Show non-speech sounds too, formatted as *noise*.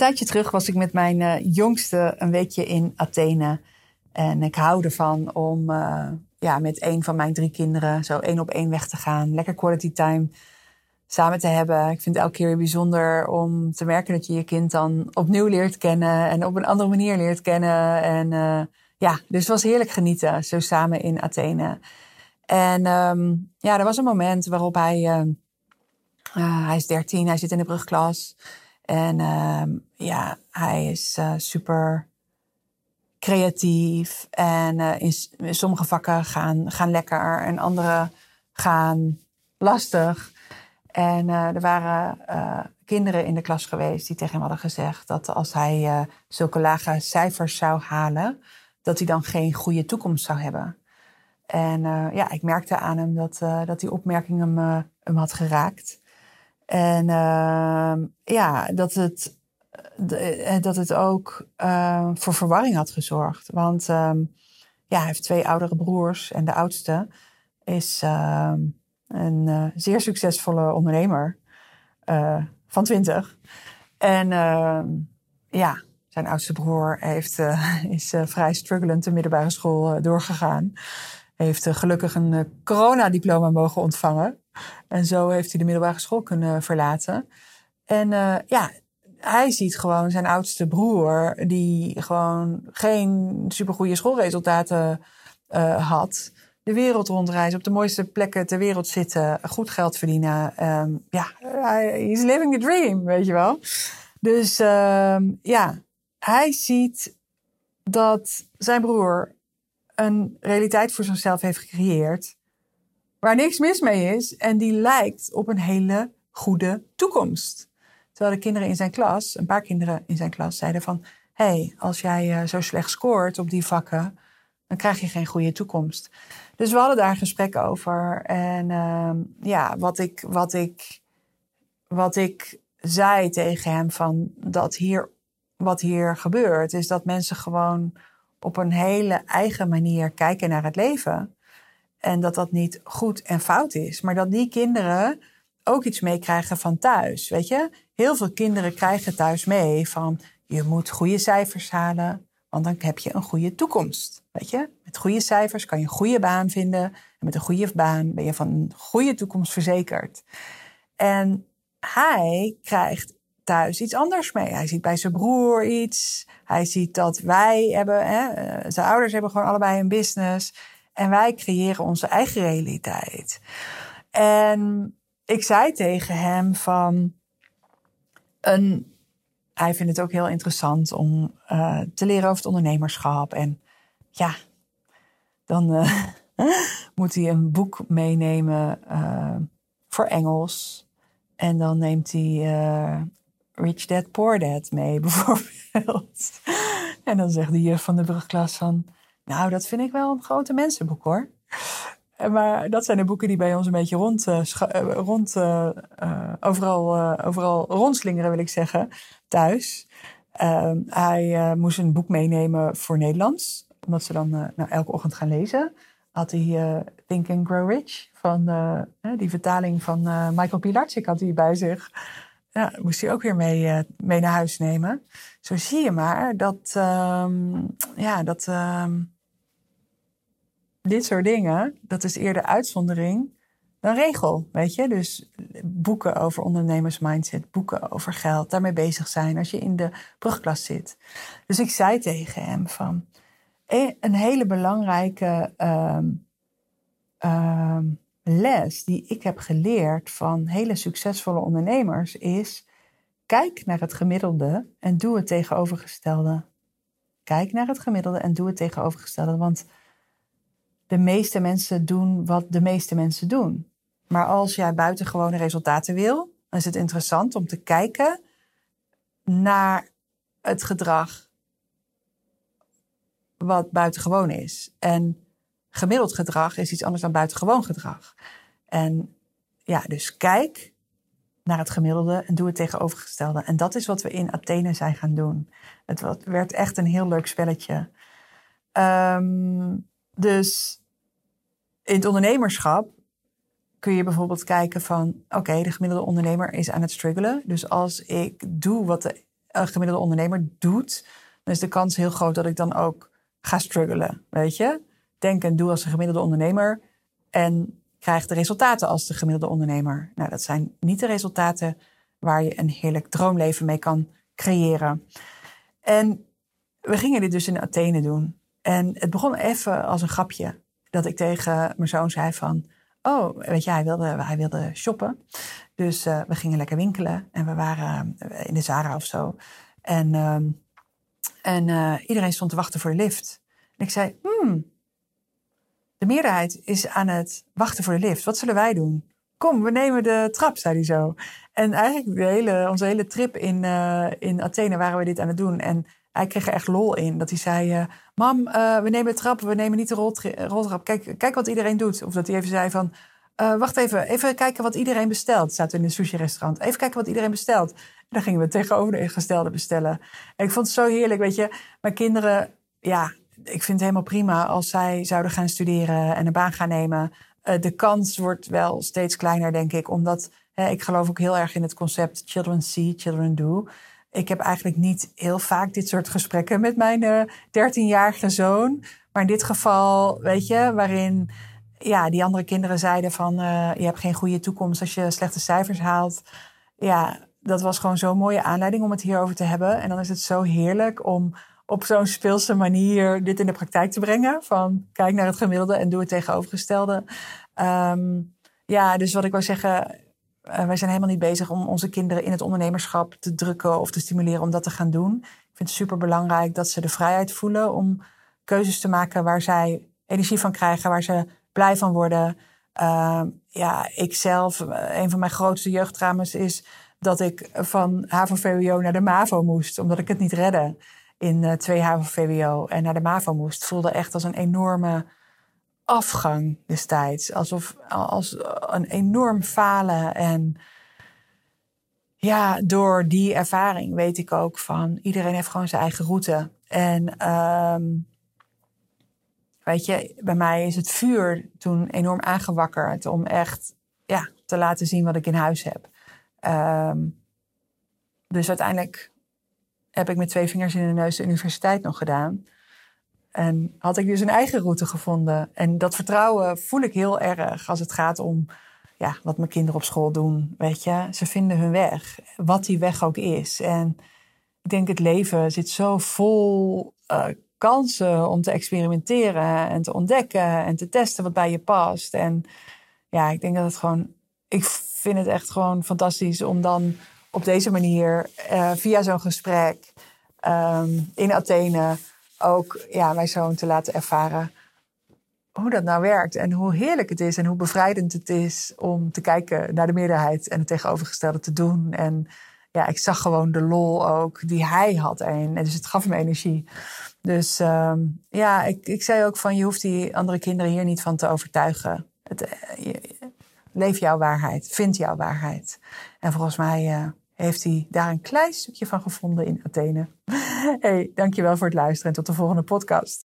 Tijdje terug was ik met mijn uh, jongste een weekje in Athene. En ik hou ervan om uh, ja, met een van mijn drie kinderen zo één op één weg te gaan. Lekker quality time samen te hebben. Ik vind het elke keer bijzonder om te merken dat je je kind dan opnieuw leert kennen en op een andere manier leert kennen. En uh, ja, dus het was heerlijk genieten, zo samen in Athene. En um, ja, er was een moment waarop hij, hij is 13, hij zit in de brugklas. En uh, ja, hij is uh, super creatief. En uh, in, sommige vakken gaan, gaan lekker en andere gaan lastig. En er waren kinderen in de klas geweest die tegen hem hadden gezegd dat als hij zulke lage cijfers zou halen, dat hij dan geen goede toekomst zou hebben. En ja, ik merkte aan hem dat, dat die opmerking hem, hem had geraakt. En uh, ja, dat het, eh, dat het ook uh, voor verwarring had gezorgd. Want um, ja, hij heeft twee oudere broers en de oudste is een uh, zeer succesvolle ondernemer van twintig. En ehm, ja, zijn oudste broer heeft, *laughs* is vrij strugglend de middelbare school doorgegaan. Heeft gelukkig een coronadiploma mogen ontvangen. En zo heeft hij de middelbare school kunnen verlaten. En uh, ja, hij ziet gewoon zijn oudste broer, die gewoon geen supergoeie schoolresultaten uh, had. De wereld rondreizen, op de mooiste plekken ter wereld zitten, goed geld verdienen. Um, ja, he's living the dream, weet je wel. Dus uh, ja, hij ziet dat zijn broer een realiteit voor zichzelf heeft gecreëerd waar niks mis mee is en die lijkt op een hele goede toekomst. Terwijl de kinderen in zijn klas, een paar kinderen in zijn klas, zeiden van: hé, hey, als jij uh, zo slecht scoort op die vakken, dan krijg je geen goede toekomst. Dus we hadden daar een gesprek over. En uh, ja, wat ik, wat, ik, wat ik zei tegen hem van dat hier, wat hier gebeurt, is dat mensen gewoon op een hele eigen manier kijken naar het leven. En dat dat niet goed en fout is. Maar dat die kinderen ook iets meekrijgen van thuis. Weet je, heel veel kinderen krijgen thuis mee van je moet goede cijfers halen, want dan heb je een goede toekomst. Weet je, met goede cijfers kan je een goede baan vinden. En met een goede baan ben je van een goede toekomst verzekerd. En hij krijgt thuis iets anders mee. Hij ziet bij zijn broer iets. Hij ziet dat wij hebben, hè, eh, zijn ouders hebben gewoon allebei een business. En wij creëren onze eigen realiteit. En ik zei tegen hem van. Een, hij vindt het ook heel interessant om uh, te leren over het ondernemerschap. En ja, dan uh, *laughs* moet hij een boek meenemen uh, voor Engels. En dan neemt hij Rich Dad Poor Dad mee, *laughs* bijvoorbeeld. en dan zegt de juf van de brugklas van... Nou, dat vind ik wel een grote mensenboek hoor. Maar dat zijn de boeken die bij ons een beetje rond, uh, rond uh, overal, overal rondslingeren, wil ik zeggen, thuis. Ehm, hij moest een boek meenemen voor Nederlands, omdat ze dan nou, elke ochtend gaan lezen. Had hij Think and Grow Rich, van die vertaling van Michael Pilarczyk had hij bij zich. Ja, moest hij ook weer mee, mee naar huis nemen. Zo zie je maar dat, um, ja, dat um, dit soort dingen, dat is eerder uitzondering dan regel, weet je. Dus boeken over ondernemersmindset, boeken over geld, daarmee bezig zijn als je in de brugklas zit. Dus ik zei tegen hem van, e, een hele belangrijke um, um, les die ik heb geleerd van hele succesvolle ondernemers is, kijk naar het gemiddelde en doe het tegenovergestelde. Kijk naar het gemiddelde en doe het tegenovergestelde, want de meeste mensen doen wat de meeste mensen doen. Maar als jij buitengewone resultaten wil, dan is het interessant om te kijken naar het gedrag wat buitengewoon is. En gemiddeld gedrag is iets anders dan buitengewoon gedrag. En ja, dus kijk naar het gemiddelde en doe het tegenovergestelde. En dat is wat we in Athene zijn gaan doen. Het werd echt een heel leuk spelletje. Ehm, dus in het ondernemerschap kun je bijvoorbeeld kijken van... oké, de gemiddelde ondernemer is aan het struggelen. Dus als ik doe wat de gemiddelde ondernemer doet... dan is de kans heel groot dat ik dan ook ga struggelen, weet je? Denk en doe als een gemiddelde ondernemer... en krijg de resultaten als de gemiddelde ondernemer. Nou, dat zijn niet de resultaten waar je een heerlijk droomleven mee kan creëren. En we gingen dit dus in Athene doen. En het begon even als een grapje. Dat ik tegen mijn zoon zei van... Oh, weet je, hij wilde, hij wilde shoppen. Dus uh, we gingen lekker winkelen. En we waren eh, in de Zara of zo. En, uh, en uh, iedereen stond te wachten voor de lift. En ik zei, hmm, de meerderheid is aan het wachten voor de lift. Wat zullen wij doen? Kom, we nemen de trap, zei hij zo. En eigenlijk de hele, onze hele trip in, in Athene waren we dit aan het doen. En hij kreeg er echt lol in. Dat hij zei, uh, mam, uh, we nemen de trap, we nemen niet de roltrap. Kijk, kijk wat iedereen doet. Of dat hij even zei van, uh, wacht even, even kijken wat iedereen bestelt. Zaten we in een sushi-restaurant. Even kijken wat iedereen bestelt. En dan gingen we tegenovergestelde bestellen. En ik vond het zo heerlijk, weet je. Mijn kinderen, ja, ik vind het helemaal prima als zij zouden gaan studeren en een baan gaan nemen. de kans wordt wel steeds kleiner, denk ik. Omdat ik geloof ook heel erg in het concept children see, children do ik heb eigenlijk niet heel vaak dit soort gesprekken met mijn eh, 13-jarige zoon. Maar in dit geval, weet je, waarin ja, die andere kinderen zeiden van uh, je hebt geen goede toekomst als je slechte cijfers haalt. Ja, dat was gewoon zo'n mooie aanleiding om het hierover te hebben. En dan is het zo heerlijk om op zo'n speelse manier dit in de praktijk te brengen. Van kijk naar het gemiddelde en doe het tegenovergestelde. Um, ja, dus wat ik wou zeggen, uh, wij zijn helemaal niet bezig om onze kinderen in het ondernemerschap te drukken of te stimuleren om dat te gaan doen. Ik vind het super belangrijk dat ze de vrijheid voelen om keuzes te maken waar zij energie van krijgen, waar ze blij van worden. Uh, ja, ik zelf, eh, een van mijn grootste jeugdtrauma's is dat ik van HAVO-VWO naar de MAVO moest, omdat ik het niet redde in uh, twee HAVO-VWO en naar de MAVO moest. voelde echt als een enorme afgang destijds. Alsof als een enorm falen. En ja, door die ervaring weet ik ook van iedereen heeft gewoon zijn eigen route. En um, weet je, bij mij is het vuur toen enorm aangewakkerd om echt ja, te laten zien wat ik in huis heb. Um, dus uiteindelijk heb ik met twee vingers in de neus de universiteit nog gedaan. En had ik dus een eigen route gevonden. En dat vertrouwen voel ik heel erg als het gaat om ja, wat mijn kinderen op school doen. Weet je, ze vinden hun weg, wat die weg ook is. En ik denk het leven zit zo vol uh, kansen om te experimenteren en te ontdekken en te testen wat bij je past. En ja, ik denk dat het gewoon, ik vind het echt gewoon fantastisch om dan op deze manier uh, via zo'n gesprek um, in Athene ook ja, mijn zoon te laten ervaren hoe dat nou werkt en hoe heerlijk het is en hoe bevrijdend het is om te kijken naar de meerderheid en het tegenovergestelde te doen. En ja, ik zag gewoon de lol ook die hij had erin. En dus het gaf me energie. Dus um, ja, ik, ik zei ook van je hoeft die andere kinderen hier niet van te overtuigen. Het, eh, leef jouw waarheid, vind jouw waarheid. En volgens mij uh, heeft hij daar een klein stukje van gevonden in Athene. *laughs* Hey, dankjewel voor het luisteren en tot de volgende podcast.